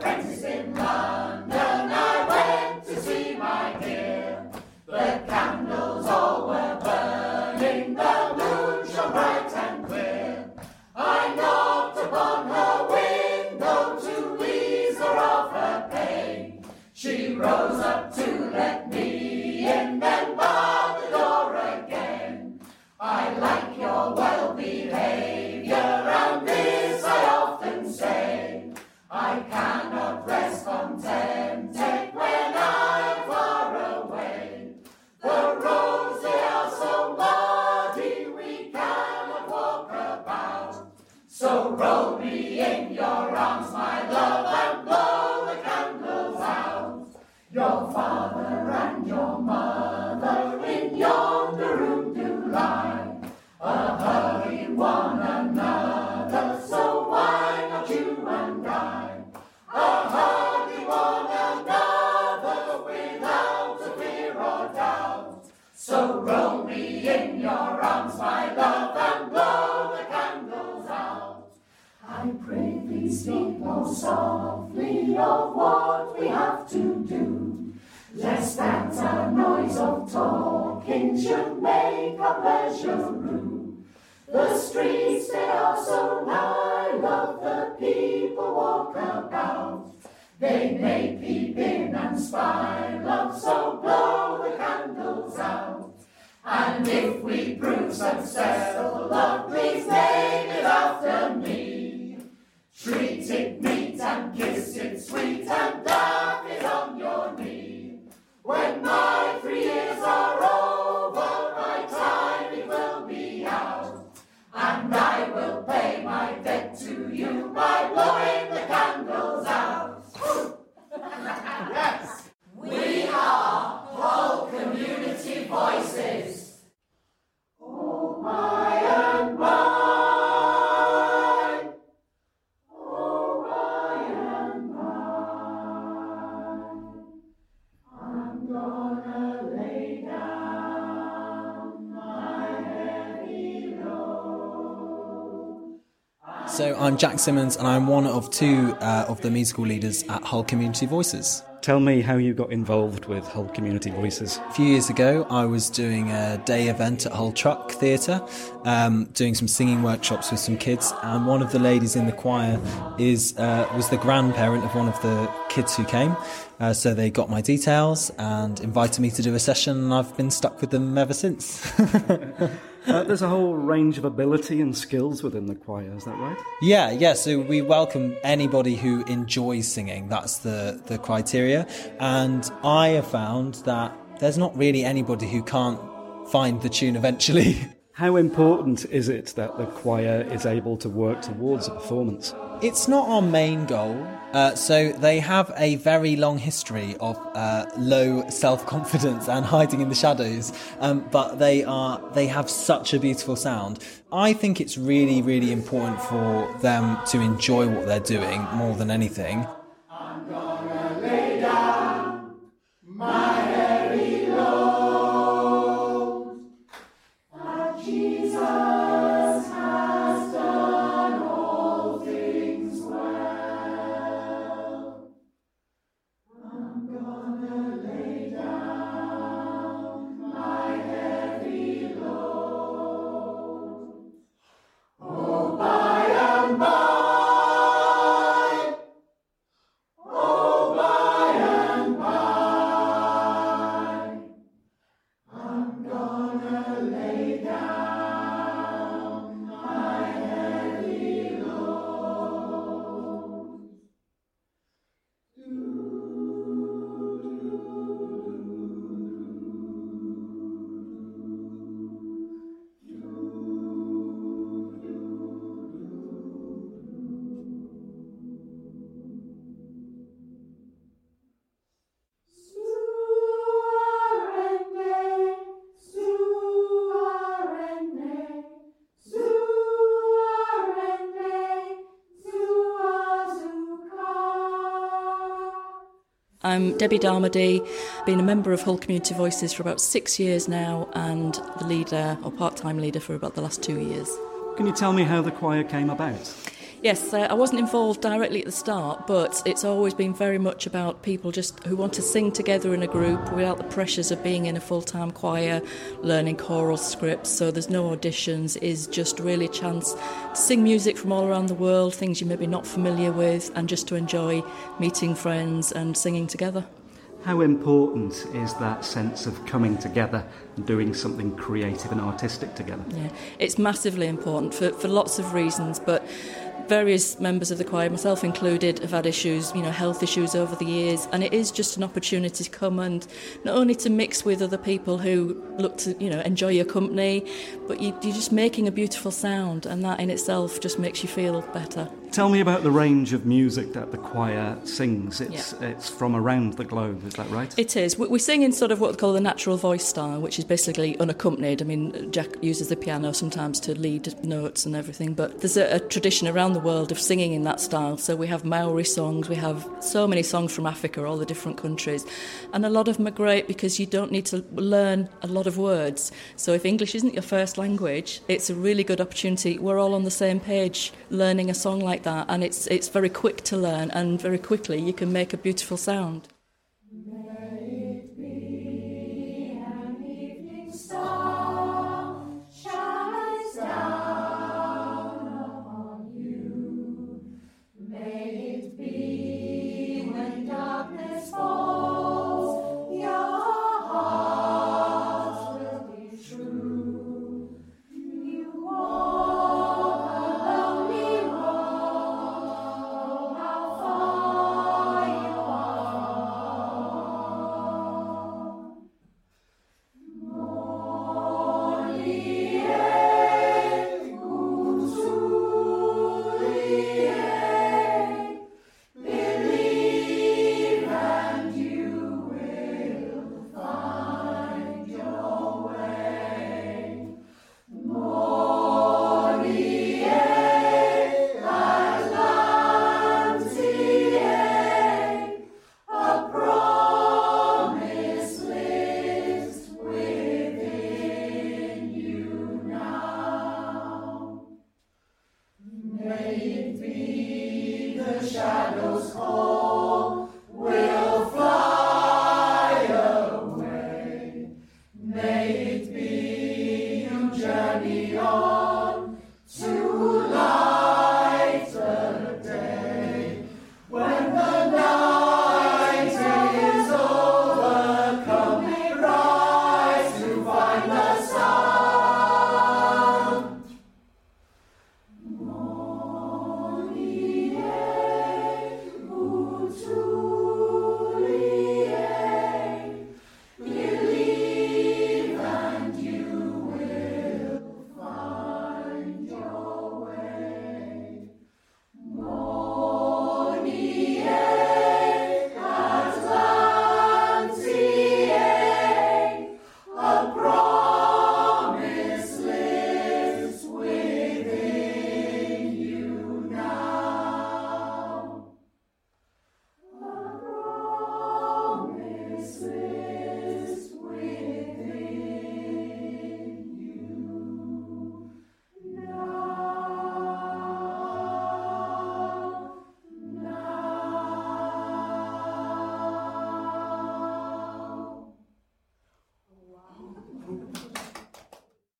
apprentice in London, I went to see my dear. The candles all were burning, the moon shone bright and clear. I knocked upon her window to ease her of her pain. She rose So roll me in your arms, my love, and blow the candles out. I pray thee speak more softly of what we have to do, lest that a noise of talking should make our pleasure rue. The streets they are so high, love the people walk about. They may peep in and spy, love, so blow the candles out. And if we prove successful, So I'm Jack Simmonds, and I'm one of two uh, of the musical leaders at Hull Community Voices. Tell me how you got involved with Hull Community Voices. A few years ago, I was doing a day event at Hull Truck Theatre, um, doing some singing workshops with some kids, and one of the ladies in the choir is uh, was the grandparent of one of the kids who came. Uh, so they got my details and invited me to do a session, and I've been stuck with them ever since. Uh, there's a whole range of ability and skills within the choir, is that right? Yeah, yeah. So we welcome anybody who enjoys singing. That's the the criteria. And I have found that there's not really anybody who can't find the tune eventually. How important is it that the choir is able to work towards a performance? It's not our main goal. Uh, so they have a very long history of uh, low self-confidence and hiding in the shadows, um, but they are they have such a beautiful sound. I think it's really really important for them to enjoy what they're doing more than anything. I'm Debbie Darmody, been a member of Hull Community Voices for about six years now and the leader or part time leader for about the last two years. Can you tell me how the choir came about? Yes, uh, I wasn't involved directly at the start, but it's always been very much about people just who want to sing together in a group without the pressures of being in a full time choir, learning choral scripts. So there's no auditions, it is just really a chance to sing music from all around the world, things you may be not familiar with, and just to enjoy meeting friends and singing together. How important is that sense of coming together and doing something creative and artistic together? Yeah, it's massively important for, for lots of reasons, but various members of the choir, myself included, have had issues, you know, health issues over the years, and it is just an opportunity to come and not only to mix with other people who look to, you know, enjoy your company, but you, you're just making a beautiful sound, and that in itself just makes you feel better. Tell me about the range of music that the choir sings. It's Yeah. it's from around the globe, is that right? It is. We, we sing in sort of what we call the natural voice style, which is basically unaccompanied. I mean, Jack uses the piano sometimes to lead notes and everything, but there's a, a tradition around the world of singing in that style. So we have Maori songs, we have so many songs from Africa, all the different countries, and a lot of them are great because you don't need to learn a lot of words. So if English isn't your first language, it's a really good opportunity. We're all on the same page learning a song like like that and it's, it's very quick to learn and very quickly you can make a beautiful sound.